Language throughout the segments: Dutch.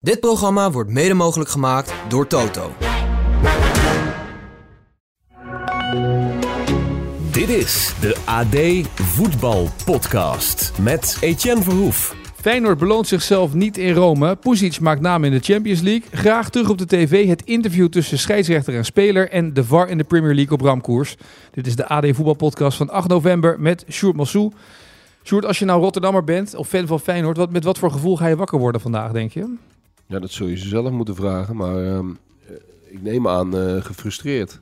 Dit programma wordt mede mogelijk gemaakt door Toto. Dit is de AD Voetbal Podcast met Etienne Verhoef. Feyenoord beloont zichzelf niet in Rome. Pusic maakt naam in de Champions League. Graag terug op de tv het interview tussen scheidsrechter en speler. En de VAR in de Premier League op ramkoers. Dit is de AD Voetbalpodcast van 8 november met Sjoerd Massou. Sjoerd, als je nou Rotterdammer bent of fan van Feyenoord... Wat, met wat voor gevoel ga je wakker worden vandaag, denk je? Ja, dat zul je ze zelf moeten vragen. Maar ehm, ik neem aan uh, gefrustreerd.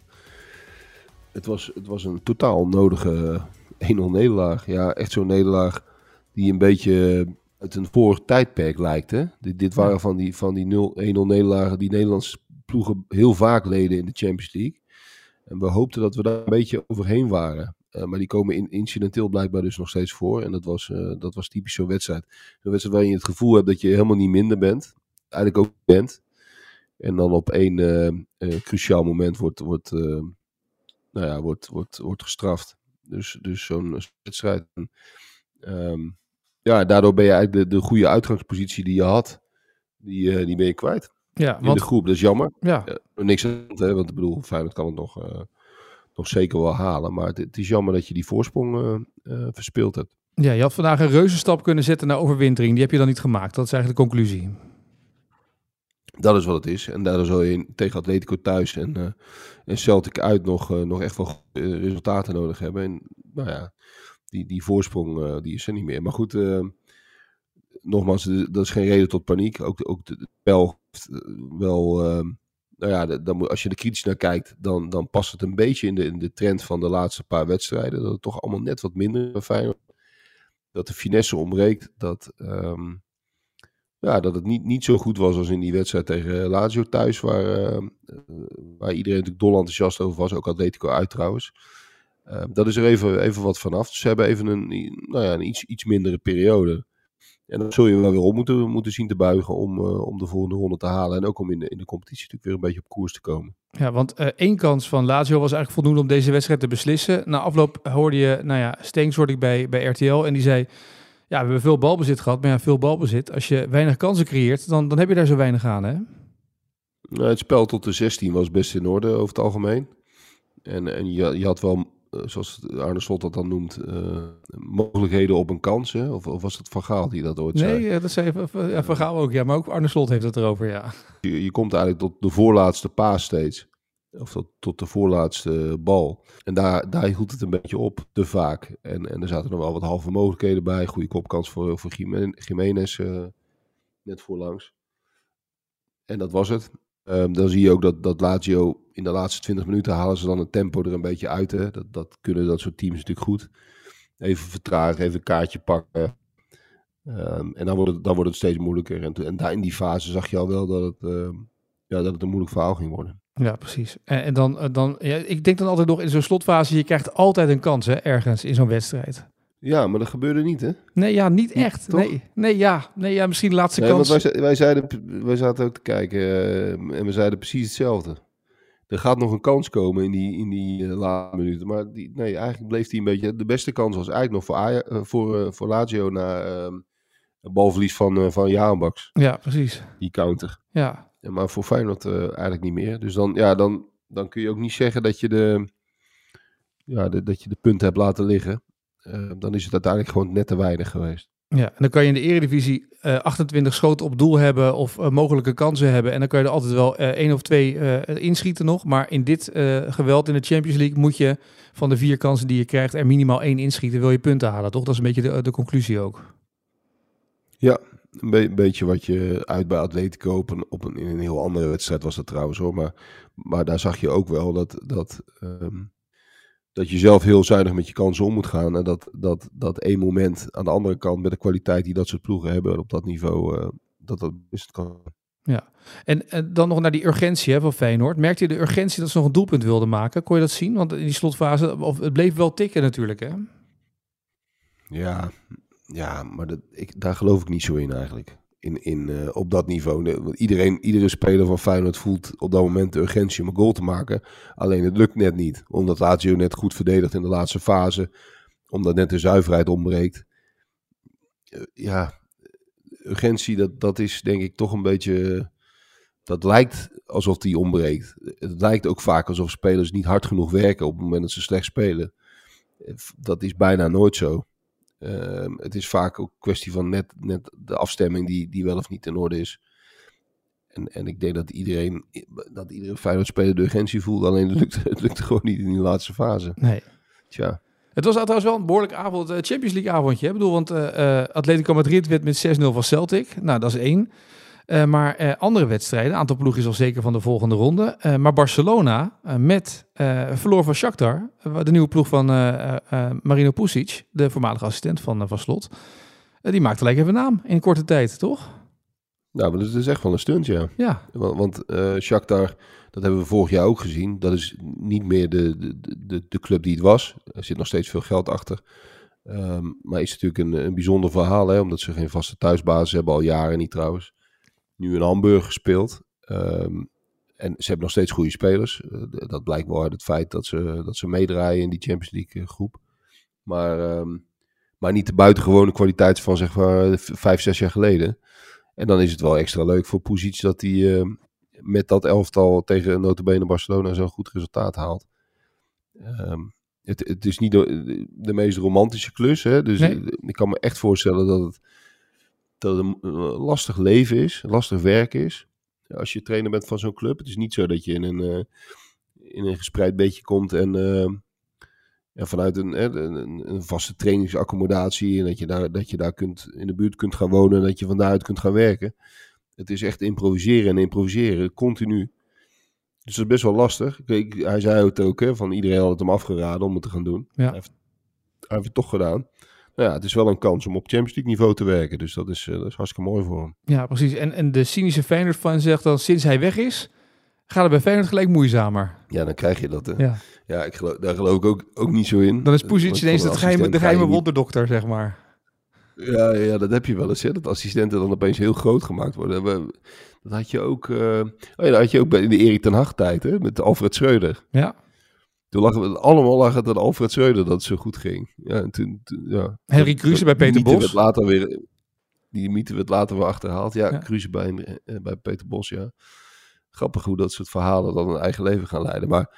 Het was, het was een totaal onnodige 1-0 nederlaag. Ja, echt zo'n nederlaag die een beetje uit een vorig tijdperk lijkt. Hè? Dit, dit waren van die, van die 1-0 nederlagen die Nederlandse ploegen heel vaak leden in de Champions League. En we hoopten dat we daar een beetje overheen waren. Uh, maar die komen in, incidenteel blijkbaar dus nog steeds voor. En dat was, uh, dat was typisch zo'n wedstrijd. Een wedstrijd waarin je het gevoel hebt dat je helemaal niet minder bent. Eigenlijk ook bent. En dan op één uh, cruciaal moment wordt, wordt, nou ja, wordt, wordt, wordt gestraft. Dus, dus zo'n wedstrijd. Um, ja, daardoor ben je eigenlijk de, de goede uitgangspositie die je had, die, uh, die ben je kwijt. Ja, in want, de groep, dat is jammer. Ja. Uh, niks aan hè, want ik bedoel, Feyenoord kan het nog, uh, nog zeker wel halen. Maar het, het, is jammer dat je die voorsprong verspeeld hebt. Ja, je had vandaag een reuzenstap kunnen zetten naar overwintering. Die heb je dan niet gemaakt. Dat is eigenlijk de conclusie. Dat is wat het is. En daardoor zul je tegen Atletico thuis en, en Celtic uit nog, nog echt wel resultaten nodig hebben. En nou ja, die, die voorsprong uh, die is er niet meer. Maar goed, uh, nogmaals, dat is geen reden tot paniek. Ook, ook de wel, uh, nou ja, dan, als je er kritisch naar kijkt, dan, dan past het een beetje in de, in de trend van de laatste paar wedstrijden. Dat het toch allemaal net wat minder fijn Dat de finesse ontbreekt, dat, um, ja, dat het niet, niet zo goed was als in die wedstrijd tegen Lazio thuis, waar, waar iedereen natuurlijk dol enthousiast over was. Ook Atletico uit trouwens. Uh, dat is er even, even wat vanaf. Dus ze hebben even een, nou ja, een iets, iets mindere periode. En dan zul je wel weer om moeten, moeten zien te buigen om, om de volgende ronde te halen. En ook om in de, in de competitie natuurlijk weer een beetje op koers te komen. Ja, want uh, één kans van Lazio was eigenlijk voldoende om deze wedstrijd te beslissen. Na afloop hoorde je, nou ja, Stenks hoorde ik bij, bij RTL en die zei... Ja, we hebben veel balbezit gehad, maar ja, veel balbezit. Als je weinig kansen creëert, dan, dan heb je daar zo weinig aan, hè? Nou, het spel tot de 16 was best in orde over het algemeen. En, en je, je had wel zoals Arne Slot dat dan noemt, uh, mogelijkheden op een kans. Hè? Of, of, was het Van Gaal die dat ooit nee, zei? Nee, dat zei ja, Van Gaal ook, ja. Maar ook Arne Slot heeft het erover, ja. Je, je komt eigenlijk tot de voorlaatste paas steeds. Of tot, de voorlaatste bal. En daar, daar hield het een beetje op, te vaak. En, en er zaten nog wel wat halve mogelijkheden bij. Goede kopkans voor, voor Jiménez uh, net voorlangs. En dat was het. Um, dan zie je ook dat, dat Lazio in de laatste 20 minuten halen ze dan het tempo er een beetje uit. Hè? Dat, dat kunnen dat soort teams natuurlijk goed. Even vertragen, even een kaartje pakken. Um, en dan wordt, het, dan wordt het steeds moeilijker. En, en daar in die fase zag je al wel dat het, uh, ja, dat het een moeilijk verhaal ging worden. Ja, precies. En, en dan, dan ja, ik denk dan altijd nog in zo'n slotfase, je krijgt altijd een kans hè, ergens in zo'n wedstrijd. Ja, maar dat gebeurde niet, hè? Nee, ja, niet echt. Toch? Nee, nee, ja, nee, ja, misschien de laatste Nee, kans. want wij, wij, zeiden, wij zaten ook te kijken uh, en we zeiden precies hetzelfde. Er gaat nog een kans komen in die, in die uh, laatste minuten. Maar die, nee, eigenlijk bleef hij een beetje... De beste kans was eigenlijk nog voor, Aja, uh, voor, voor Lazio na een balverlies van, van Jaanbaks. Ja, precies. Die counter. Ja. Ja maar voor Feyenoord eigenlijk niet meer. Dus dan, ja, dan, dan kun je ook niet zeggen dat je de, ja, de, dat je de punten hebt laten liggen. Uh, dan is het uiteindelijk gewoon net te weinig geweest. Ja, en dan kan je in de Eredivisie uh, 28 schoten op doel hebben of uh, mogelijke kansen hebben. En dan kan je er altijd wel uh, één of twee inschieten nog. Maar in dit geweld in de Champions League moet je van de vier kansen die je krijgt er minimaal één inschieten. Wil je punten halen, toch? Dat is een beetje de, de conclusie ook. Ja, een be beetje wat je uit bij Atletico op een, op een, in een heel andere wedstrijd was dat trouwens hoor. Maar, maar daar zag je ook wel dat... dat um dat je zelf heel zuinig met je kansen om moet gaan. En dat, dat, dat één moment aan de andere kant met de kwaliteit die dat soort ploegen hebben op dat niveau, uh, dat dat best kan. Ja, en, en, dan nog naar die urgentie hè, van Feyenoord. Merkte je de urgentie dat ze nog een doelpunt wilden maken? Kon je dat zien? Want in die slotfase, of, het bleef wel tikken natuurlijk hè? Ja, ja maar dat, ik, daar geloof ik niet zo in eigenlijk. In, in, uh, op dat niveau. Iedereen, iedere speler van Feyenoord voelt op dat moment de urgentie om een goal te maken. Alleen het lukt net niet. Omdat Lazio net goed verdedigt in de laatste fase. Omdat net de zuiverheid ontbreekt. Uh, ja, urgentie, dat, dat is denk ik toch een beetje... Dat lijkt alsof die ontbreekt. Het lijkt ook vaak alsof spelers niet hard genoeg werken op het moment dat ze slecht spelen. Dat is bijna nooit zo. Ehm, het is vaak ook een kwestie van net, net de afstemming die, die wel of niet in orde is. En, en ik denk dat iedereen, dat iedere Feyenoord-speler de urgentie voelt. Alleen het lukt, het lukt gewoon niet in die laatste fase. Nee. Tja. Het was trouwens wel een behoorlijk avond, uh, Champions League avondje. Ik bedoel, want uh, Atletico Madrid werd met 6-0 van Celtic. Nou, dat is één. Uh, maar uh, andere wedstrijden, een aantal ploegen is al zeker van de volgende ronde. Uh, maar Barcelona met verloor van Shakhtar, de nieuwe ploeg van Marino Pusic, de voormalige assistent van, van Slot. die maakte gelijk even naam in korte tijd, toch? Nou, maar dat is echt wel een stunt, ja. Ja. Want, want Shakhtar, dat hebben we vorig jaar ook gezien. Dat is niet meer de, de, de, de club die het was. Er zit nog steeds veel geld achter. Um, maar is natuurlijk een, een bijzonder verhaal, hè, omdat ze geen vaste thuisbasis hebben, al jaren niet trouwens nu in Hamburg gespeeld. Um, en ze hebben nog steeds goede spelers. Uh, dat blijkt wel uit het feit dat ze, dat ze meedraaien in die Champions League uh, groep. Maar, um, maar niet de buitengewone kwaliteit van zeg maar vijf, zes jaar geleden. En dan is het wel extra leuk voor Pusic dat hij uh, met dat elftal tegen notabene Barcelona zo'n goed resultaat haalt. Um, het, het, is niet de, de, meest romantische klus. Hè? Dus nee. ik kan me echt voorstellen dat het dat het een lastig leven is, lastig werk is. Als je trainer bent van zo'n club. Het is niet zo dat je in een, uh, in een gespreid beetje komt en, uh, en vanuit een, een, een, vaste trainingsaccommodatie. En dat je, daar, dat je daar kunt, in de buurt kunt gaan wonen en dat je van daaruit kunt gaan werken. Het is echt improviseren en improviseren, continu. Dus dat is best wel lastig. Ik, hij zei het ook, hè, van iedereen had het hem afgeraden om het te gaan doen. Ja. Hij, heeft, hij heeft het toch gedaan ja, het is wel een kans om op Champions League niveau te werken. Dus dat is, uh, dat is hartstikke mooi voor hem. Ja, precies. En, en de cynische Feyenoord fan zegt dan, sinds hij weg is, gaat het bij Feyenoord gelijk moeizamer. Ja, dan krijg je dat. Hè. Ja, ja ik geloof, daar geloof ik ook, ook niet zo in. Dan is Pusic ineens de geheime, de geheime wonderdokter, zeg maar. Ja, ja, dat heb je wel eens. Hè? Dat assistenten dan opeens heel groot gemaakt worden. Dat had je ook, uh... oh ja, dat had je ook bij de Erik ten Hag tijd, hè? met Alfred Schreuder. Ja. Toen we allemaal lachen dat Alfred Schreuder dat het zo goed ging. Ja, en toen, toen ja. Henry Kruse bij Peter Bos. Werd later weer, die mythe werd later weer achterhaald. Ja, ja. Kruse bij, bij Peter Bos, ja. Grappig hoe dat soort verhalen dan een eigen leven gaan leiden. Maar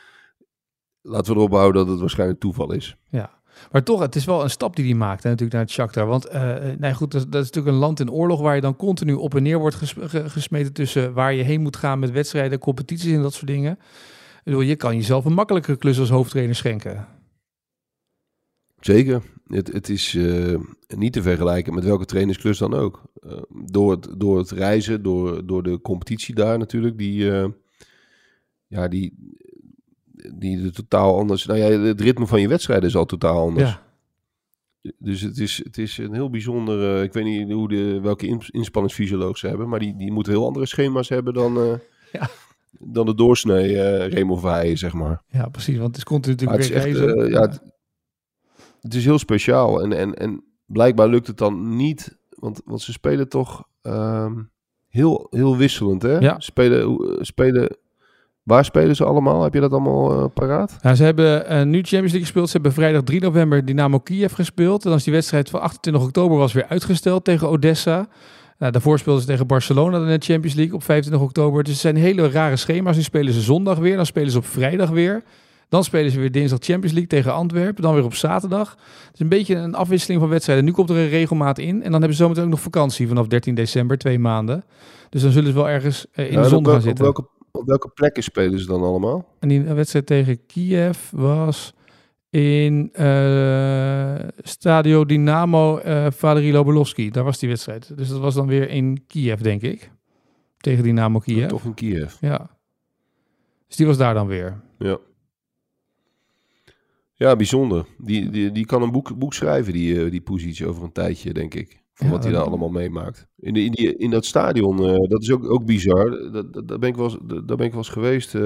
laten we erop houden dat het waarschijnlijk toeval is. Ja, maar toch, het is wel een stap die hij maakt hè, natuurlijk naar het Shakhtar. Want uh, nee, goed, dat, dat, is natuurlijk een land in oorlog waar je dan continu op en neer wordt ges gesmeten tussen waar je heen moet gaan met wedstrijden, competities en dat soort dingen. Bedoel, je kan jezelf een makkelijkere klus als hoofdtrainer schenken. Zeker. Het, het is uh, niet te vergelijken met welke trainersklus dan ook. Uh, door, het, door het reizen, door, door de competitie daar natuurlijk, die, uh, ja, die, die de totaal anders. Nou ja, het ritme van je wedstrijd is al totaal anders. Ja. Dus het is, het is een heel bijzonder. ik weet niet hoe de, welke inspanningsfysioloog ze hebben, maar die, die moeten heel andere schema's hebben dan. ja dan de doorsnee uh, Remo zeg maar. Ja, precies, want het is continu natuurlijk het is echt, uh, ja, het, het, is heel speciaal en, en, en blijkbaar lukt het dan niet, want, want ze spelen toch um, heel, heel wisselend, hè? Ja. Spelen, spelen, waar spelen ze allemaal? Heb je dat allemaal uh, paraat? Ja, ze hebben nu Champions League gespeeld. Ze hebben vrijdag 3 november Dynamo Kiev gespeeld. En dan is die wedstrijd van 28 oktober was weer uitgesteld tegen Odessa. Nou, daarvoor speelden ze tegen Barcelona in de Champions League op 25 oktober. Dus het zijn hele rare schema's. Nu spelen ze zondag weer, dan spelen ze op vrijdag weer. Dan spelen ze weer dinsdag Champions League tegen Antwerpen. Dan weer op zaterdag. Het is een beetje een afwisseling van wedstrijden. Nu komt er een regelmaat in. En dan hebben ze zometeen ook nog vakantie vanaf 13 december, twee maanden. Dus dan zullen ze wel ergens uh, in ja, de zon gaan zitten. Op welke, op welke plekken spelen ze dan allemaal? En die wedstrijd tegen Kiev was in uh, Stadio Dynamo uh, Valery Lobelovski. Daar was die wedstrijd. Dus dat was dan weer in Kiev, denk ik. Tegen Dynamo Kiev. toch in Kiev. Ja. Dus die was daar dan weer. Ja. Ja, bijzonder. Die, die, die kan een boek, boek schrijven, die, uh, die positie, over een tijdje, denk ik. Van ja, wat hij daar allemaal meemaakt. In, in, die, in dat stadion, uh, dat is ook, ook bizar. Dat, dat, daar, ben ik wel, daar ben ik wel eens geweest uh,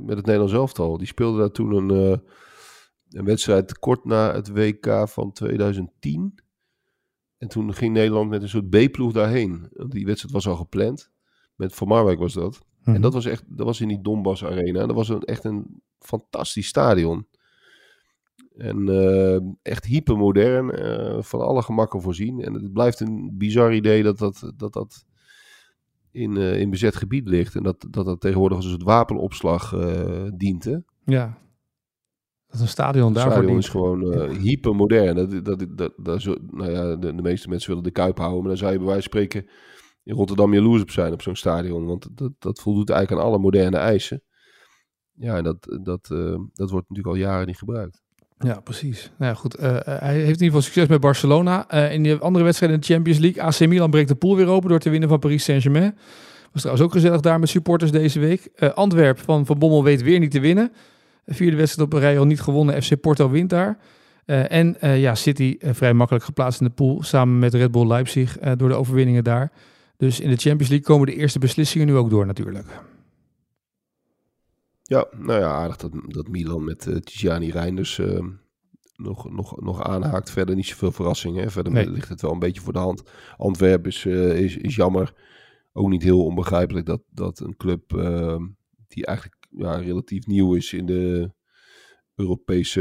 met het Nederlands elftal. Die speelde daar toen een een wedstrijd kort na het WK van 2010. En toen ging Nederland met een soort B-ploeg daarheen. Die wedstrijd was al gepland. Met Van Marwijk was dat. Mm -hmm. En dat was echt, dat was in die Donbass Arena. Dat was een, echt een fantastisch stadion. En eh, echt hypermodern, eh, van alle gemakken voorzien. En het blijft een bizar idee dat dat, dat, dat in, eh, in bezet gebied ligt. En dat dat, dat tegenwoordig als een soort wapenopslag dient. Hè? Ja. Dat een stadion Het daarvoor stadion dient. is gewoon eh, hypermodern. Dat, dat, dat, dat, zo- nou ja, de, de meeste mensen willen de Kuip houden. Maar dan zou je bij wijze van spreken in Rotterdam jaloers op zijn op zo'n stadion. Want dat, dat voldoet eigenlijk aan alle moderne eisen. Ja, en dat, dat, eh, dat wordt natuurlijk al jaren niet gebruikt. Ja, precies. Nou ja, goed. eh, hij heeft in ieder geval succes met Barcelona. In de andere wedstrijden in de Champions League. AC Milan breekt de pool weer open door te winnen van Paris Saint-Germain. Was trouwens ook gezellig daar met supporters deze week. Antwerp van Van Bommel weet weer niet te winnen. Vierde wedstrijd op een rij al niet gewonnen. FC Porto wint daar. Eh, en eh, ja, City eh, vrij makkelijk geplaatst in de pool. Samen met Red Bull Leipzig door de overwinningen daar. Dus in de Champions League komen de eerste beslissingen nu ook door natuurlijk. Ja, nou ja, aardig dat, dat Milan met Tijani Reinders eh, nog, nog, nog aanhaakt. Verder niet zoveel verrassingen. Hè. Verder Nee. ligt het wel een beetje voor de hand. Antwerpen is, is, is jammer. Ook niet heel onbegrijpelijk dat, dat een club eh, die eigenlijk ja, relatief nieuw is in de Europese,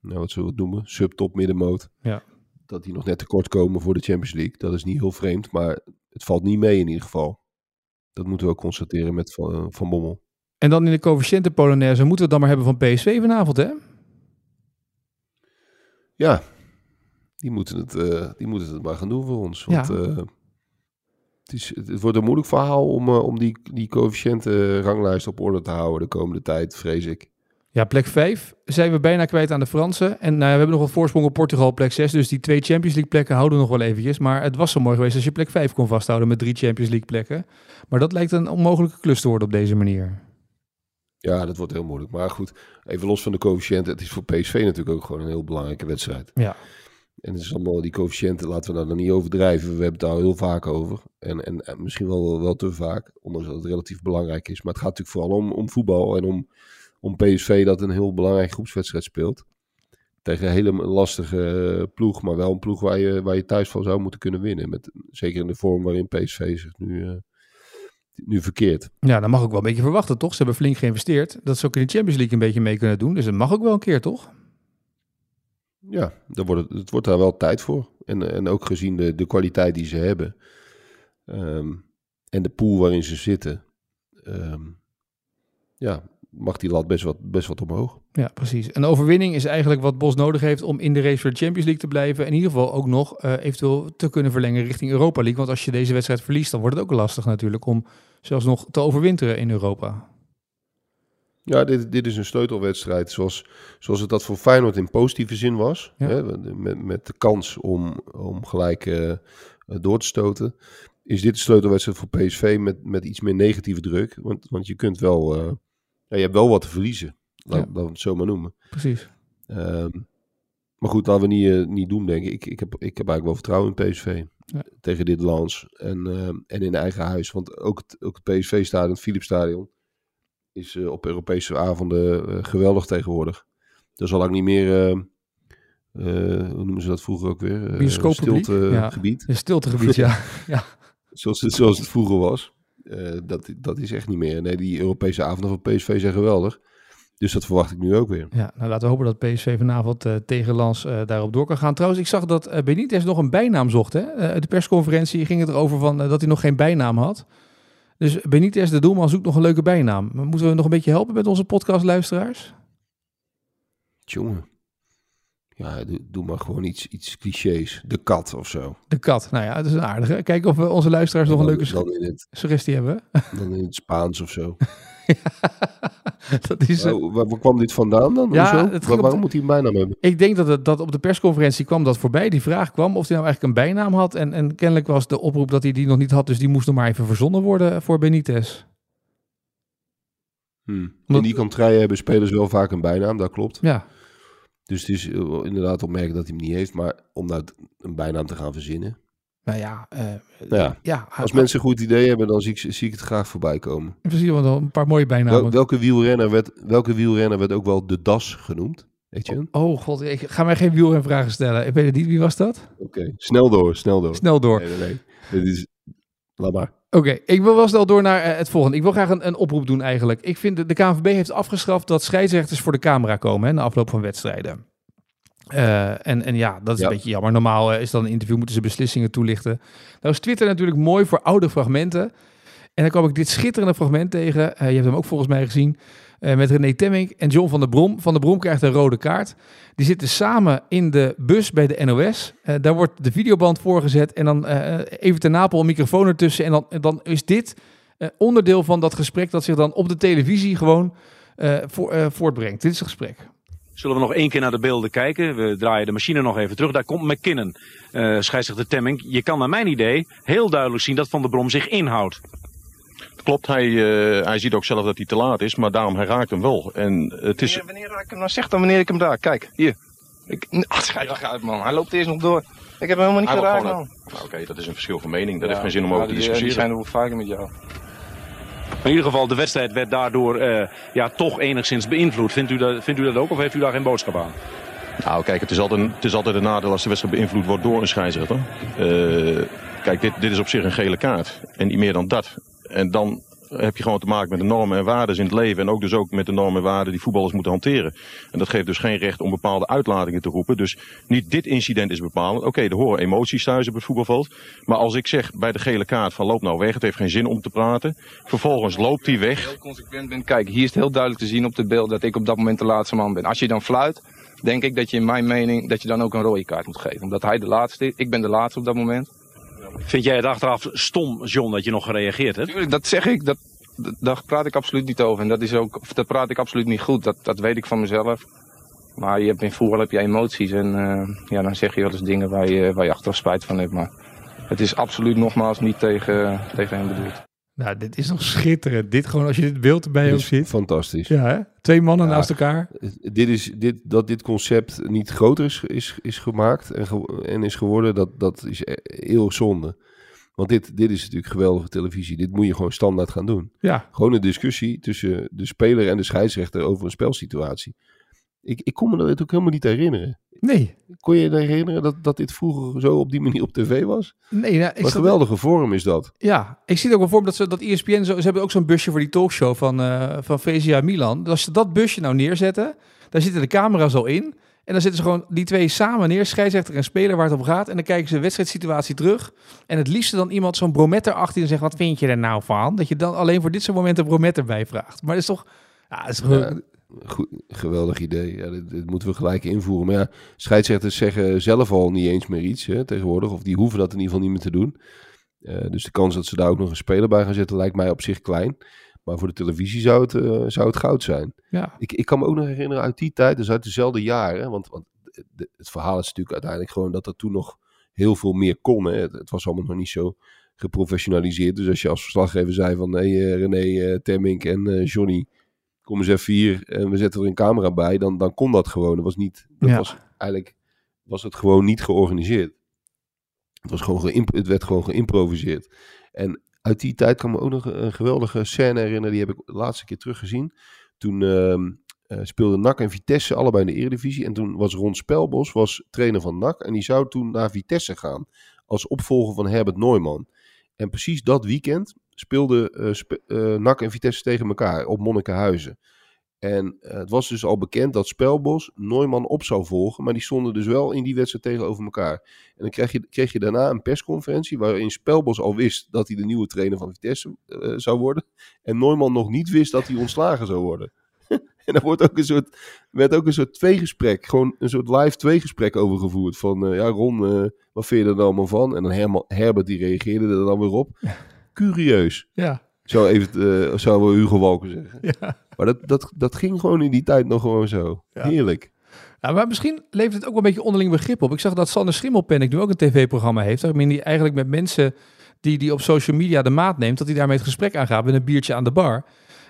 nou, wat zullen we het noemen, subtop middenmoot. Ja. Dat die nog net tekort komen voor de Champions League. Dat is niet heel vreemd, maar het valt niet mee in ieder geval. Dat moeten we ook constateren met Van, van Bommel. En dan in de coëfficiënten Polonaise moeten we het dan maar hebben van PSV vanavond, hè? Ja, die moeten het, eh, die moeten het maar gaan doen voor ons. Want Ja. eh, het, is, het wordt een moeilijk verhaal om, eh, om die, die coëfficiënten ranglijst op orde te houden de komende tijd, vrees ik. Ja, plek 5 zijn we bijna kwijt aan de Fransen. En nou, ja, we hebben nog wat voorsprong op Portugal, plek 6. Dus die twee Champions League plekken houden we nog wel eventjes. Maar het was zo mooi geweest als je plek 5 kon vasthouden met drie Champions League plekken. Maar dat lijkt een onmogelijke klus te worden op deze manier. Ja, dat wordt heel moeilijk. Maar goed, even los van de coëfficiënten. Het is voor PSV natuurlijk ook gewoon een heel belangrijke wedstrijd. Ja. En het is allemaal die coëfficiënten, laten we daar dan niet overdrijven. We hebben het daar heel vaak over. En, en, en misschien wel, wel te vaak, ondanks dat het relatief belangrijk is. Maar het gaat natuurlijk vooral om, om voetbal en om, om PSV dat een heel belangrijke groepswedstrijd speelt. Tegen een hele lastige eh, ploeg, maar wel een ploeg waar je, waar je thuis van zou moeten kunnen winnen. Met, zeker in de vorm waarin PSV zich nu, eh, nu verkeert. Ja, dat mag ook wel een beetje verwachten, toch? Ze hebben flink geïnvesteerd. Dat ze ook in de Champions League een beetje mee kunnen doen. Dus dat mag ook wel een keer, toch? Ja, daar wordt het, wordt daar wel tijd voor. En, en ook gezien de, de kwaliteit die ze hebben. ehm, en de pool waarin ze zitten. ehm, ja, mag die lat best wat, best wat omhoog. Ja, precies. Een overwinning is eigenlijk wat Bos nodig heeft om in de race voor de Champions League te blijven. En in ieder geval ook nog eh, eventueel te kunnen verlengen richting Europa League. Want als je deze wedstrijd verliest, dan wordt het ook lastig natuurlijk om zelfs nog te overwinteren in Europa. Ja, dit, dit is een sleutelwedstrijd zoals, zoals het dat voor Feyenoord in positieve zin was. Ja. Hè, met, met de kans om, om gelijk eh, door te stoten. Is dit een sleutelwedstrijd voor PSV met, met iets meer negatieve druk. Want, want je kunt wel, eh, ja, je hebt wel wat te verliezen. Laat, Ja. laten we het zo maar noemen. Precies. Ehm, maar goed, laten we niet, eh, niet doen, denk ik. ik. Ik heb, ik heb eigenlijk wel vertrouwen in PSV. Ja. Tegen dit Lans en, ehm, en in eigen huis. Want ook het, ook het PSV-stadion, het Philipsstadion, is eh, op Europese avonden eh, geweldig tegenwoordig. Er zal ook niet meer, eh, hoe noemen ze dat vroeger ook weer? Uh, Bioscooppubliek? Ja. gebied. Een stiltegebied, ja. Zoals het, zoals het vroeger was. Dat, dat is echt niet meer. Nee, die Europese avonden van PSV zijn geweldig. Dus dat verwacht ik nu ook weer. ja nou, laten we hopen dat PSV vanavond tegen Lans daarop door kan gaan. Trouwens, ik zag dat Benitez nog een bijnaam zocht. Hè? De persconferentie ging het erover van, dat hij nog geen bijnaam had. Dus Benitez, de doelman, zoekt nog een leuke bijnaam. Moeten we nog een beetje helpen met onze podcastluisteraars? Jongen. Ja, doe, doe maar gewoon iets, iets clichés. De kat of zo. De kat. Nou ja, dat is een aardige. Kijken of we onze luisteraars nog een leuke su- het, suggestie hebben. dan in het Spaans of zo. dat is, Waar, kwam dit vandaan dan? Ja, Hoezo? het ging Waar- op waarom de- moet hij een bijnaam hebben? ik denk dat, het, dat op de persconferentie kwam dat voorbij. Die vraag kwam of hij nou eigenlijk een bijnaam had. En, en kennelijk was de oproep dat hij die nog niet had. Dus die moest nog maar even verzonnen worden voor Benitez. Hm. Omdat- In die contraien hebben spelers wel vaak een bijnaam, dat klopt. Ja, Dus het is eh, inderdaad opmerkelijk dat hij hem niet heeft. Maar om nou een bijnaam te gaan verzinnen. nou ja. eh, Nou ja, ja als mensen een goed idee hebben, dan zie ik, zie ik het graag voorbij komen. Precies, want wel een paar mooie bijnamen. Wel- welke, wielrenner werd, welke wielrenner werd ook wel de Das genoemd? Weet je? Oké, Oh god, ik ga mij geen wielrenvragen stellen. Ik weet het niet, wie was dat? snel door, snel door. Snel door. Nee, nee, nee. Dit is... Laat maar. Oké, ik wil wel snel door naar eh, het volgende. Ik wil graag een, een oproep doen eigenlijk. Ik vind de, de KNVB heeft afgeschaft dat scheidsrechters voor de camera komen hè, na afloop van wedstrijden. Uh, en, en ja, dat is Ja. een beetje jammer. Normaal eh, is dan een interview, moeten ze beslissingen toelichten. Nou is Twitter natuurlijk mooi voor oude fragmenten. En dan kwam ik dit schitterende fragment tegen. Eh, je hebt hem ook volgens mij gezien. Eh, met René Temmink en John van der Brom. Van der Brom krijgt een rode kaart. Die zitten samen in de bus bij de NOS. Eh, daar wordt de videoband voorgezet. En dan eh, even ten Napel een microfoon ertussen. En dan, dan is dit onderdeel van dat gesprek dat zich dan op de televisie gewoon voor, voortbrengt. Dit is het gesprek. Zullen we nog één keer naar de beelden kijken? We draaien de machine nog even terug. Daar komt McKinnon, eh scheidsrechter Temming. Je kan naar mijn idee heel duidelijk zien dat Van der Brom zich inhoudt. Klopt, hij, eh, hij ziet ook zelf dat hij te laat is, maar daarom hij raakt hem wel. En het is, Wanneer, wanneer raak ik hem nou? Zeg dan wanneer ik hem raak. Kijk, hier. Ik, ach, schijt toch uit, man. Hij loopt eerst nog door. Ik heb hem helemaal niet hij geraakt, man. Nou, Oké, dat is een verschil van mening. Dat Ja, heeft geen zin om over te die, eh, Die discussiëren. zijn er wel vaker met jou. In ieder geval, de wedstrijd werd daardoor eh, ja, toch enigszins beïnvloed. Vindt u, dat, vindt u dat ook of heeft u daar geen boodschap aan? Nou, kijk, het is, altijd, een- het is altijd een nadeel als de wedstrijd beïnvloed wordt door een scheidsrechter. Eh, kijk, dit, dit is op zich een gele kaart. En niet meer dan dat. En dan heb je gewoon te maken met de normen en waarden in het leven. En ook dus ook met de normen en waarden die voetballers moeten hanteren. En dat geeft dus geen recht om bepaalde uitlatingen te roepen. Dus niet dit incident is bepalend. Oké, er horen emoties thuis op het voetbalveld. Maar als ik zeg bij de gele kaart van loop nou weg, het heeft geen zin om te praten. Vervolgens loopt hij weg. Heel consequent bent. Kijk, hier is het heel duidelijk te zien op de beeld dat ik op dat moment de laatste man ben. Als je dan fluit, denk ik dat je in mijn mening dat je dan ook een rode kaart moet geven. Omdat hij de laatste is. Ik ben de laatste op dat moment. Vind jij het achteraf stom, John, dat je nog gereageerd hebt? Tuurlijk, dat zeg ik. Dat, daar praat ik absoluut niet over. En dat is ook, dat praat ik absoluut niet goed. Dat, dat weet ik van mezelf. Maar je hebt in voetbal heb je emoties. En eh, ja, dan zeg je wel eens dingen waar je, waar je achteraf spijt van hebt. Maar het is absoluut nogmaals niet tegen, tegen hem bedoeld. Nou, dit is nog schitterend. Dit gewoon als je dit beeld erbij ook ziet. fantastisch. Ja, hè? Twee mannen Ja. naast elkaar. Dit is, dit, dat dit concept niet groter is, is, is gemaakt en, ge- en is geworden, dat, dat is e- heel zonde. Want dit, dit is natuurlijk geweldige televisie. Dit moet je gewoon standaard gaan doen. Ja, Gewoon een discussie tussen de speler en de scheidsrechter over een spelsituatie. Ik, ik kon me dat ook helemaal niet herinneren. Nee. Kon je je herinneren dat, dat dit vroeger zo op die manier op tv was? Nee, nou, ik Wat een geweldige vorm is dat. Ja, ik zie het ook wel voor me dat ze dat ESPN zo, ze hebben ook zo'n busje voor die talkshow van eh van VCA Milan. Als ze dat busje nou neerzetten, daar zitten de camera's al in en dan zitten ze gewoon die twee samen neer, scheidsrechter en speler waar het om gaat en dan kijken ze de wedstrijdsituatie terug en het liefste dan iemand zo'n bromet erachter die dan zegt wat vind je er nou van? Dat je dan alleen voor dit soort momenten een bromet erbij vraagt. Maar dat is toch ja, dat is Ja. Goed, geweldig idee. Ja, dit, dit moeten we gelijk invoeren. Maar ja, scheidsrechters zeggen zelf al niet eens meer iets hè, tegenwoordig. Of die hoeven dat in ieder geval niet meer te doen. Eh, dus de kans dat ze daar ook nog een speler bij gaan zetten lijkt mij op zich klein. Maar voor de televisie zou het, eh, zou het goud zijn. ja. Ik, ik kan me ook nog herinneren uit die tijd, dus uit dezelfde jaren. Want, want de- het verhaal is natuurlijk uiteindelijk gewoon dat er toen nog heel veel meer kon. Hè. Het, het was allemaal nog niet zo geprofessionaliseerd. Dus als je als verslaggever zei van hey, eh, René, Temmink en Johnny, kom eens even hier en we zetten er een camera bij, dan, dan kon dat gewoon. Dat was niet, dat Ja. was eigenlijk was het gewoon niet georganiseerd. Het, was gewoon het werd gewoon geïmproviseerd. En uit die tijd kan me ook nog een, geweldige scène herinneren. Die heb ik de laatste keer teruggezien. Toen eh, speelden NAC en Vitesse allebei in de Eredivisie. En toen was Ron Spelbos was trainer van NAC. En die zou toen naar Vitesse gaan. Als opvolger van Herbert Neumann. En precies dat weekend speelden eh, spe- eh, NAC en Vitesse tegen elkaar op Monnikenhuizen. En eh, het was dus al bekend dat Spelbos Neumann op zou volgen. Maar die stonden dus wel in die wedstrijd tegenover elkaar. En dan kreeg je, kreeg je daarna een persconferentie waarin Spelbos al wist dat hij de nieuwe trainer van Vitesse zou worden. En Neumann nog niet wist dat hij ontslagen zou worden. en daar wordt ook een soort, werd ook een soort tweegesprek, gewoon een soort live tweegesprek over gevoerd. Van, ja Ron, wat vind je er nou allemaal van? En dan Herman, Herbert die reageerde er dan weer op. Curieus, Ja, zou, even, eh, zou wel Hugo Walken zeggen. ja. Maar dat, dat, dat ging gewoon in die tijd nog gewoon zo. Ja. Heerlijk. Ja, maar misschien levert het ook wel een beetje onderling begrip op. Ik zag dat Sander Schimmelpenninck nu ook een tv-programma heeft. Waarin hij eigenlijk met mensen die, die op social media de maat neemt, dat hij daarmee het gesprek aangaat met een biertje aan de bar.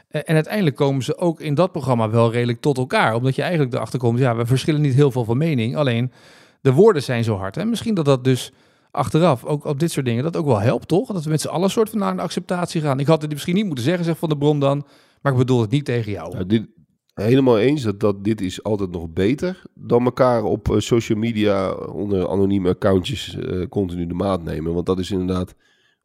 Eh, En uiteindelijk komen ze ook in dat programma wel redelijk tot elkaar. Omdat je eigenlijk erachter komt, ja, we verschillen niet heel veel van mening. Alleen de woorden zijn zo hard. En misschien dat dat dus achteraf, ook op dit soort dingen, dat ook wel helpt, toch? Dat we met z'n allen soort van naar een acceptatie gaan. Ik had het misschien niet moeten zeggen, zegt Van de Bron dan. Maar ik bedoel het niet tegen jou. Nou, dit, helemaal eens dat, dat dit is altijd nog beter dan elkaar op eh, social media onder anonieme accountjes eh, continu de maat nemen. Want dat is inderdaad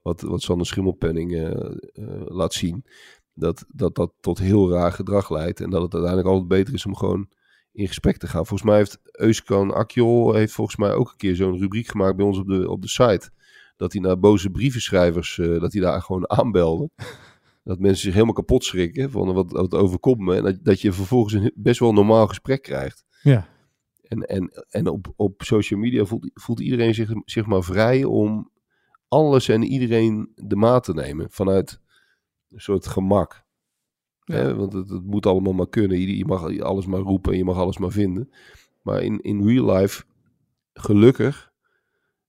wat, wat Sander Schimmelpenning eh, eh, laat zien. Dat, dat dat tot heel raar gedrag leidt. En dat het uiteindelijk altijd beter is om gewoon in gesprek te gaan. Volgens mij heeft Euskan Akjol heeft volgens mij ook een keer zo'n rubriek gemaakt bij ons op de, op de site. Dat hij naar boze brievenschrijvers, eh, dat hij daar gewoon aanbelde. dat mensen zich helemaal kapot schrikken van wat, wat overkomt me. En dat, dat je vervolgens een best wel normaal gesprek krijgt. Ja. En, en, en op, op social media voelt, voelt iedereen zich, zich maar vrij om alles en iedereen de maat te nemen. Vanuit een soort gemak. Want het, het moet allemaal maar kunnen. Je, je mag alles maar roepen en je mag alles maar vinden. Maar in, in real life, gelukkig,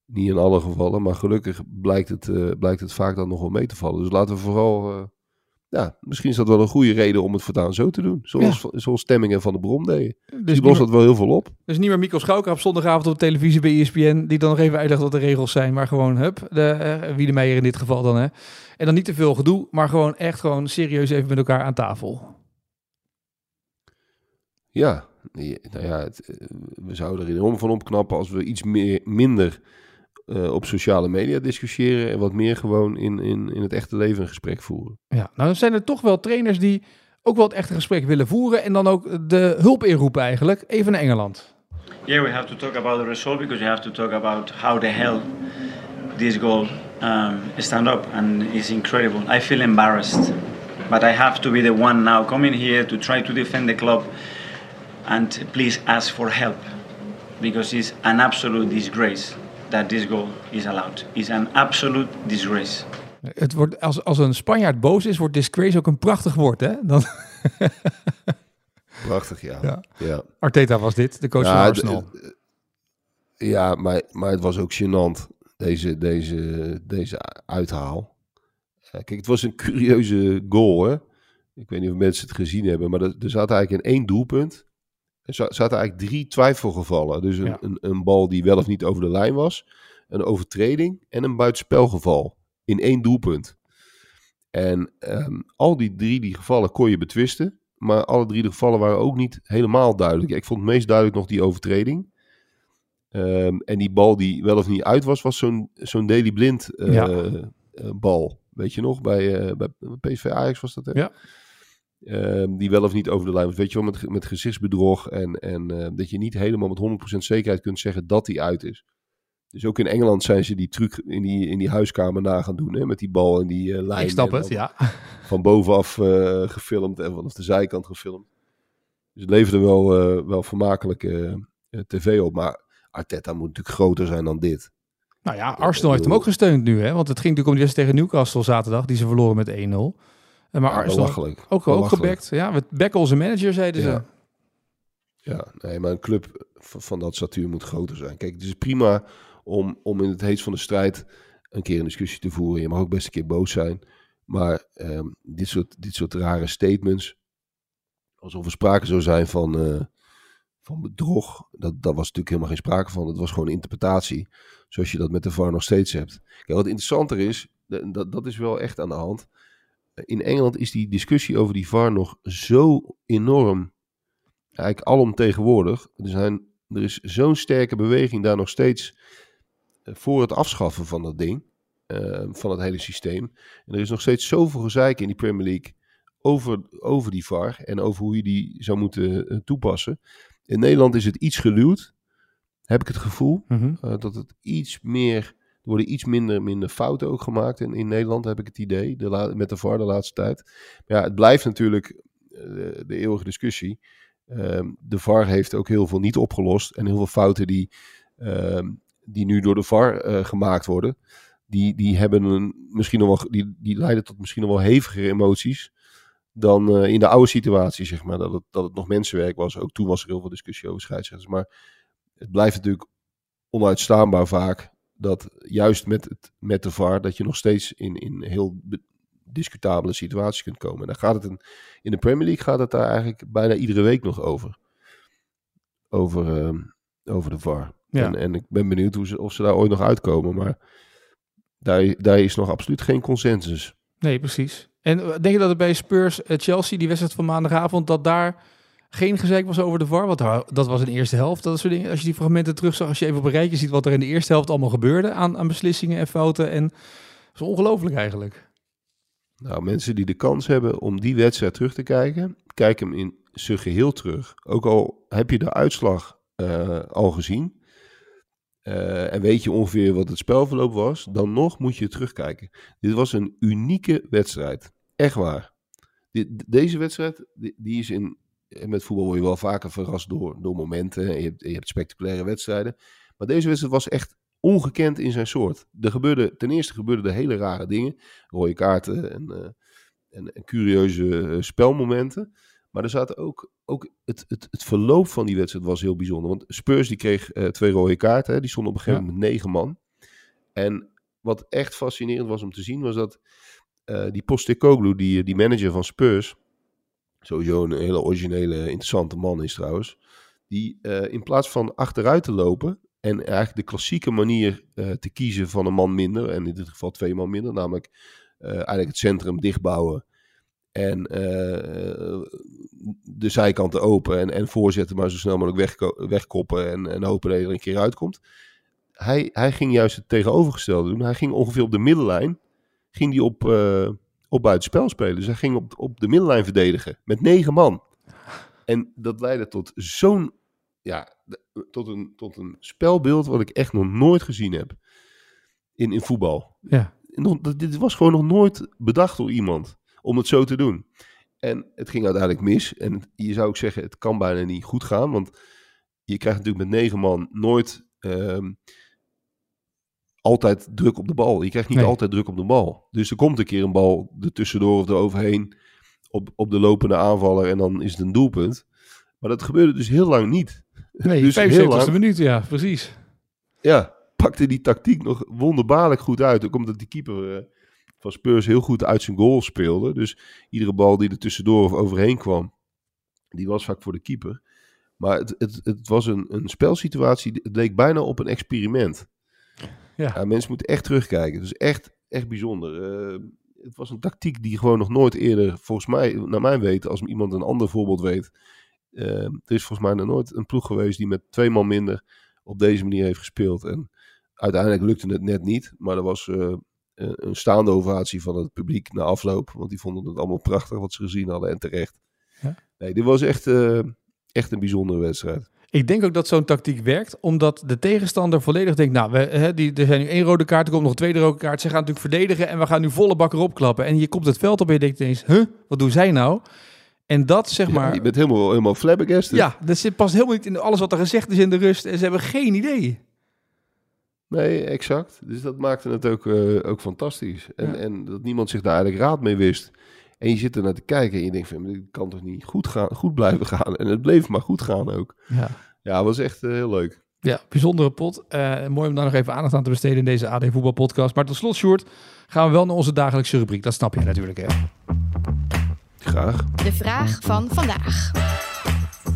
niet in alle gevallen, maar gelukkig blijkt het, eh, blijkt het vaak dan nog wel mee te vallen. Dus laten we vooral, eh, ja, misschien is dat wel een goede reden om het voortaan zo te doen. Zoals, zoals stemmingen van de Brom deden. Dus Die niet, lost dat wel heel veel op. dus niet meer Mikkel Schouker op zondagavond op televisie bij ESPN, die dan nog even uitlegt wat de regels zijn, maar gewoon, hup, de, Wiedemeyer in dit geval dan, hè. En dan niet te veel gedoe, maar gewoon echt gewoon serieus even met elkaar aan tafel. Ja, ja, nou ja, het, eh, we zouden er enorm van opknappen als we iets meer, minder eh, op sociale media discussiëren en wat meer gewoon in, in, in het echte leven een gesprek voeren. Ja, nou dan zijn er toch wel trainers die ook wel het echte gesprek willen voeren en dan ook de hulp inroepen eigenlijk. Even naar Engeland. Yeah, we have to talk about the result because you have to talk about how the hell this goal um, stand up, and it's incredible. I feel embarrassed, but I have to be the one now coming here to try to defend the club, and please ask for help because it's an absolute disgrace that this goal is allowed. It's an absolute disgrace. Het wordt, als, als een Spanjaard boos is, wordt disgrace ook een prachtig woord, hè? Dan, Prachtig, ja. Ja. ja. Arteta was dit, de coach van Ja, Arsenal. d- d- ja maar, maar het was ook gênant, deze, deze, deze uithaal. Kijk, het was een curieuze goal, hè. Ik weet niet of mensen het gezien hebben, maar er, er zat eigenlijk in één doelpunt. Er za- zaten eigenlijk drie twijfelgevallen. Dus een, Ja. een, een bal die wel of niet over de lijn was, een overtreding en een buitenspelgeval. In één doelpunt. En ehm, al die drie die gevallen kon je betwisten. Maar alle drie de gevallen waren ook niet helemaal duidelijk. Ik vond het meest duidelijk nog die overtreding. Ehm, en die bal die wel of niet uit was, was zo'n zo'n Daily Blind eh, Ja. eh, bal. Weet je nog, bij, eh, bij PSV Ajax was dat hè? Ja. Ehm, die wel of niet over de lijn was. Weet je wel, met, met gezichtsbedrog. En, en eh, dat je niet helemaal met 100% zekerheid kunt zeggen dat die uit is. Dus ook in Engeland zijn ze die truc in die, in die huiskamer na gaan doen. Hè, met die bal en die eh, lijn. Ik snap het, ja. Van bovenaf eh, gefilmd en vanaf de zijkant gefilmd. Dus het leverde wel, eh, wel vermakelijke eh, tv op. Maar Arteta moet natuurlijk groter zijn dan dit. Nou ja, Arsenal heeft hem ook gesteund nu, hè? Want het ging natuurlijk om die wedstrijd tegen Newcastle zaterdag, die ze verloren met 1-0. Maar Arsenal ook, ook gebackt. Ja, we backen onze manager, zeiden ze. Ja. Nee, maar een club van, dat statuur moet groter zijn. Kijk, het is prima om, om in het heetst van de strijd een keer een discussie te voeren. Je mag ook best een keer boos zijn. Maar ehm, dit, soort, dit soort rare statements, alsof er sprake zou zijn van, eh, van bedrog, dat, dat was natuurlijk helemaal geen sprake van. Het was gewoon interpretatie, zoals je dat met de VAR nog steeds hebt. Kijk, wat interessanter is, dat, dat is wel echt aan de hand. In Engeland is die discussie over die VAR nog zo enorm eigenlijk alomtegenwoordig. Er, zijn, er is zo'n sterke beweging daar nog steeds eh, voor het afschaffen van dat ding. eh, van het hele systeem. En er is nog steeds zoveel gezeik in die Premier League over, over die VAR en over hoe je die zou moeten eh, toepassen. In Nederland is het iets geluwd, heb ik het gevoel. Mhm. dat het iets meer, er worden iets minder, minder fouten ook gemaakt in, in Nederland, heb ik het idee, de met de VAR de laatste tijd. Maar ja, het blijft natuurlijk eh, de, eeuwige discussie. Ehm, de VAR heeft ook heel veel niet opgelost. En heel veel fouten die, ehm, die nu door de VAR eh, gemaakt worden, die, die, hebben misschien nog wel, die, die leiden tot misschien nog wel hevigere emoties dan eh, in de oude situatie, zeg maar. Dat het, dat het nog mensenwerk was. Ook toen was er heel veel discussie over scheidsrechters. Maar het blijft natuurlijk onuitstaanbaar vaak dat juist met, het, met de VAR, dat je nog steeds in, in heel be- discutabele situaties kunt komen. En dan gaat het een, in de Premier League gaat het daar eigenlijk bijna iedere week nog over. Over, ehm, over de VAR. Ja. En, en ik ben benieuwd hoe ze, of ze daar ooit nog uitkomen. Maar daar, daar is nog absoluut geen consensus. Nee, precies. En eh, denk je dat het bij Spurs eh, Chelsea, die wedstrijd van maandagavond, dat daar geen gezeik was over de VAR? Want dat was in de eerste helft. Dat soort dingen. Als je die fragmenten terugzag, als je even op een rijtje ziet wat er in de eerste helft allemaal gebeurde aan, aan beslissingen en fouten. En is ongelooflijk eigenlijk. Nou, mensen die de kans hebben om die wedstrijd terug te kijken, kijk hem in zijn geheel terug. Ook al heb je de uitslag eh, al gezien. eh, en weet je ongeveer wat het spelverloop was. Dan nog moet je terugkijken. Dit was een unieke wedstrijd. Echt waar. Deze wedstrijd, die is in... en Met voetbal word je wel vaker verrast door, door momenten. En je, hebt, je hebt spectaculaire wedstrijden. Maar deze wedstrijd was echt ongekend in zijn soort. Er gebeurde, ten eerste gebeurden er hele rare dingen. Rode kaarten en, eh, en, en curieuze eh, spelmomenten. Maar er zaten ook, ook het, het, het verloop van die wedstrijd was heel bijzonder. Want Spurs die kreeg eh, twee rode kaarten. Hè. Die stonden op een gegeven moment met negen man. En wat echt fascinerend was om te zien, was dat eh, die Postecoglou, die, die manager van Spurs, sowieso een hele originele, interessante man is trouwens, die eh, in plaats van achteruit te lopen en eigenlijk de klassieke manier eh, te kiezen van een man minder, en in dit geval twee man minder, namelijk eh, eigenlijk het centrum dichtbouwen en de zijkanten open en, en voorzetten, maar zo snel mogelijk wegko- wegkoppen en, en hopen dat je er een keer uitkomt. Hij, hij ging juist het tegenovergestelde doen. Hij ging ongeveer op de middenlijn, ging die op, op buitenspel spelen. Hij ging op, op de middenlijn verdedigen met negen man. En dat leidde tot zo'n, ja, tot een, tot een spelbeeld wat ik echt nog nooit gezien heb in, in voetbal. Ja. Nog, dit was gewoon nog nooit bedacht door iemand om het zo te doen. En het ging uiteindelijk mis. En je zou ook zeggen, het kan bijna niet goed gaan. Want je krijgt natuurlijk met negen man nooit ehm, altijd druk op de bal. Je krijgt niet Nee. altijd druk op de bal. Dus er komt een keer een bal er tussendoor of er overheen op, op de lopende aanvaller en dan is het een doelpunt. Maar dat gebeurde dus heel lang niet. Nee, Dus heel 75 lang- minuut, ja, precies. Ja, pakte die tactiek nog wonderbaarlijk goed uit. Ook omdat die keeper eh, van Spurs heel goed uit zijn goal speelde. Dus iedere bal die er tussendoor of overheen kwam, die was vaak voor de keeper. Maar het, het, het was een, een spelsituatie, het leek bijna op een experiment. Ja. mensen moeten echt terugkijken. Dus echt, echt bijzonder. Eh, het was een tactiek die gewoon nog nooit eerder, volgens mij, naar mijn weten, als iemand een ander voorbeeld weet. eh, er is volgens mij nog nooit een ploeg geweest die met twee man minder op deze manier heeft gespeeld. En uiteindelijk lukte het net niet. Maar er was eh, een een staande ovatie van het publiek na afloop. Want die vonden het allemaal prachtig wat ze gezien hadden en terecht. Ja. Nee, dit was echt, echt een bijzondere wedstrijd. Ik denk ook dat zo'n tactiek werkt, omdat de tegenstander volledig denkt, nou, we, hè, die, er zijn nu één rode kaart, er komt nog een tweede rode kaart. Ze gaan natuurlijk verdedigen en we gaan nu volle bak erop klappen. En je komt het veld op en je denkt ineens, huh, wat doen zij nou? En dat, zeg Ja, maar, je bent helemaal, helemaal flabbergasted. ja, dat zit past helemaal niet in alles wat er gezegd is in de rust. En ze hebben geen idee. Nee, exact. Dus dat maakte het ook, eh, ook fantastisch. En, Ja. en dat niemand zich daar eigenlijk raad mee wist. En je zit er naar te kijken en je denkt van, dit kan toch niet goed, gaan, goed blijven gaan. En het bleef maar goed gaan ook. Ja. Ja, het was echt eh, heel leuk. Ja, bijzondere pot. Eh, mooi om daar nog even aandacht aan te besteden in deze AD Voetbal podcast. Maar tot slot, Sjoerd, gaan we wel naar onze dagelijkse rubriek. Dat snap je natuurlijk, hè? Graag. De vraag van vandaag.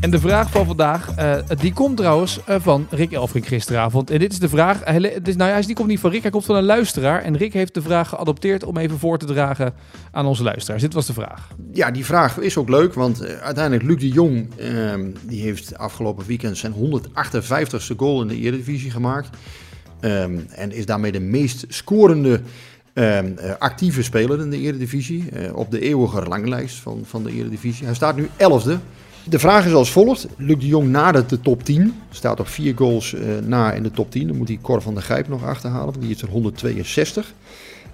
En de vraag van vandaag, eh, die komt trouwens eh, van Rick Elfrink gisteravond. En dit is de vraag, het is, nou ja, die komt niet van Rick, hij komt van een luisteraar. En Rick heeft de vraag geadopteerd om even voor te dragen aan onze luisteraars. Dit was de vraag. Ja, die vraag is ook leuk, want eh, uiteindelijk Luc de Jong, ehm, die heeft afgelopen weekend zijn 158ste goal in de Eredivisie gemaakt. Ehm, en is daarmee de meest scorende ehm, eh, actieve speler in de Eredivisie. op de eeuwige ranglijst van, van de Eredivisie. Hij staat nu 11e. De vraag is als volgt. Luc de Jong nadert de top 10. Staat op vier goals eh, na in de top 10. Dan moet hij Cor van der Gijp nog achterhalen, want die is er 162.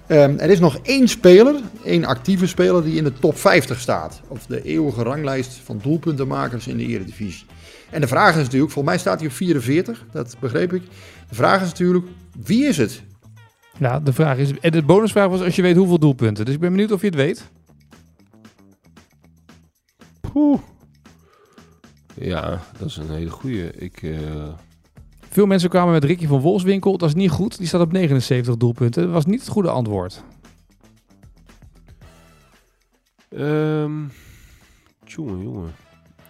Ehm, er is nog één speler, één actieve speler die in de top 50 staat. Op de eeuwige ranglijst van doelpuntenmakers in de Eredivisie. En de vraag is natuurlijk, volgens mij staat hij op 44, dat begreep ik. De vraag is natuurlijk, wie is het? Ja, de vraag is, en de bonusvraag was als je weet hoeveel doelpunten. Dus ik ben benieuwd of je het weet. Poeh. Ja, dat is een hele goeie. Ik, eh, Veel mensen kwamen met Ricky van Wolfswinkel. Dat is niet goed. Die staat op 79 doelpunten. Dat was niet het goede antwoord. ehm, jongen, jongen.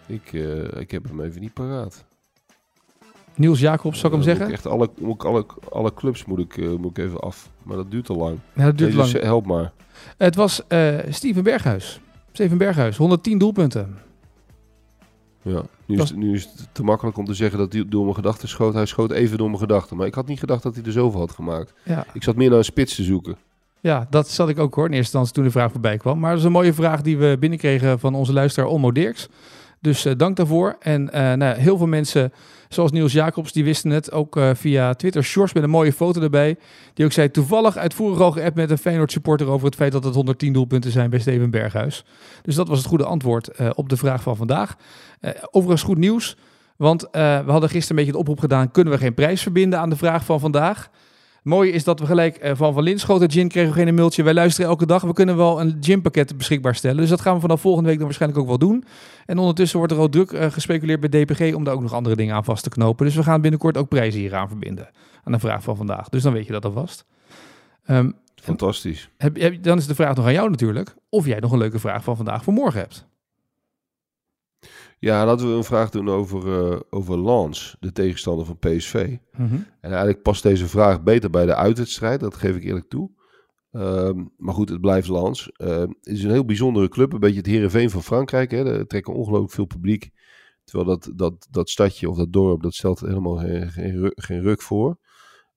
Ik, eh, ik heb hem even niet paraat. Niels Jacobs, zal ik hem zeggen? ik echt alle, moet ik alle, alle clubs moet ik, eh, moet ik even af. Maar dat duurt te lang. Ja, dat duurt Nee, lang. dus, eh, help maar. Het was Steven Berghuis. Steven Berghuis, 110 doelpunten. Ja, nu, is, nu is het te makkelijk om te zeggen dat hij door mijn gedachten schoot. Hij schoot even door mijn gedachten. Maar ik had niet gedacht dat hij er zoveel had gemaakt. Ja. Ik zat meer naar een spits te zoeken. Ja, dat zat ik ook hoor in eerste instantie toen de vraag voorbij kwam. Maar dat is een mooie vraag die we binnenkregen van onze luisteraar Olmo Dirks. Dus eh, dank daarvoor. En eh, nou, heel veel mensen, zoals Niels Jacobs, die wisten het ook eh, via Twitter. Shorts met een mooie foto erbij. Die ook zei, toevallig uitvoerig al geappt met een Feyenoord supporter over het feit dat het 110 doelpunten zijn bij Steven Berghuis. Dus dat was het goede antwoord op de vraag van vandaag. Overigens goed nieuws, want we hadden gisteren een beetje het oproep gedaan, kunnen we geen prijs verbinden aan de vraag van vandaag? Het mooie is dat we gelijk eh, van Van Linschoten Gin kregen geen een mailtje. Wij luisteren elke dag. We kunnen wel een ginpakket beschikbaar stellen. Dus dat gaan we vanaf volgende week dan waarschijnlijk ook wel doen. En ondertussen wordt er al druk eh, gespeculeerd bij DPG om daar ook nog andere dingen aan vast te knopen. Dus we gaan binnenkort ook prijzen hier aan verbinden. Aan de vraag van vandaag. Dus dan weet je dat alvast. Ehm Fantastisch. heb, heb, dan is de vraag nog aan jou natuurlijk. Of jij nog een leuke vraag van vandaag voor morgen hebt. Ja, laten we een vraag doen over, eh over Lens, de tegenstander van PSV. Mhm. En eigenlijk past deze vraag beter bij de uitwedstrijd, dat geef ik eerlijk toe. Ehm, maar goed, het blijft Lens. Ehm, het is een heel bijzondere club, een beetje het Heerenveen van Frankrijk. Hè. Er trekken ongelooflijk veel publiek. Terwijl dat, dat, dat stadje of dat dorp, dat stelt helemaal geen, geen, ru- geen ruk voor.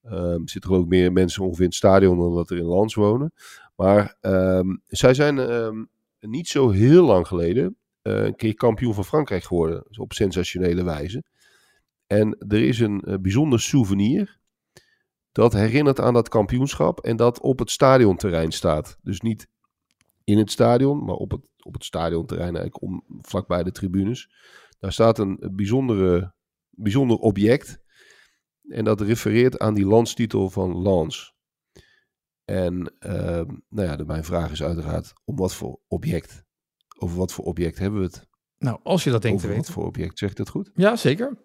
Er zitten geloof ik meer mensen ongeveer in het stadion dan dat er in Lens wonen. Maar zij zijn niet zo heel lang geleden een keer kampioen van Frankrijk geworden. Op sensationele wijze. En er is een eh, bijzonder souvenir dat herinnert aan dat kampioenschap en dat op het stadionterrein staat. Dus niet in het stadion, maar op het, op het stadionterrein eigenlijk om, vlakbij de tribunes. Daar staat een bijzondere, bijzonder object en dat refereert aan die landstitel van Lans. En ehm, nou ja, mijn vraag is uiteraard om wat voor object, over wat voor object hebben we het? Nou, als je dat denkt te over weten. wat voor object, zeg ik dat goed? Ja, zeker.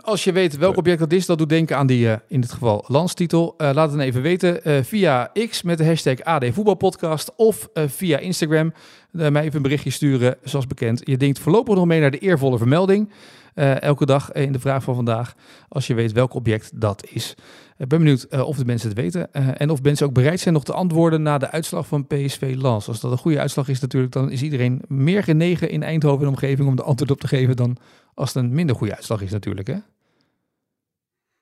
Als je weet welk object dat is, dat doet denken aan die, eh, in dit geval, landstitel. Eh, laat het dan even weten eh, via X met de hashtag AD Voetbalpodcast of via Instagram. Mij even een berichtje sturen, zoals bekend. Je denkt voorlopig nog mee naar de eervolle vermelding. elke dag in de vraag van vandaag, als je weet welk object dat is. Ik ben benieuwd of de mensen het weten en of mensen ook bereid zijn nog te antwoorden na de uitslag van PSV Lans. Als dat een goede uitslag is natuurlijk, dan is iedereen meer genegen in Eindhoven en omgeving om de antwoord op te geven dan als het een minder goede uitslag is natuurlijk. Hè?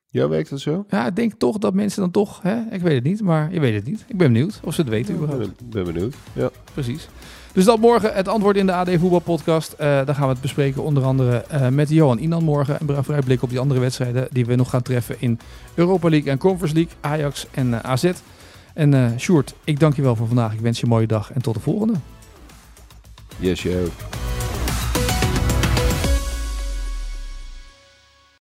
Ja, werkt dat zo? Ja, ik denk toch dat mensen dan toch, hè? ik weet het niet, maar je weet het niet. Ik ben benieuwd of ze het weten Ik überhaupt. ben, ben benieuwd. Ja. Precies. Dus dat morgen het antwoord in de AD Voetbalpodcast. Eh daar gaan we het bespreken onder andere eh, met Johan Inan morgen. Een vooruitblik op die andere wedstrijden die we nog gaan treffen in Europa League en Conference League, Ajax en eh, AZ. En eh Sjoerd, ik dank je wel voor vandaag. Ik wens je een mooie dag en tot de volgende. Yes, jij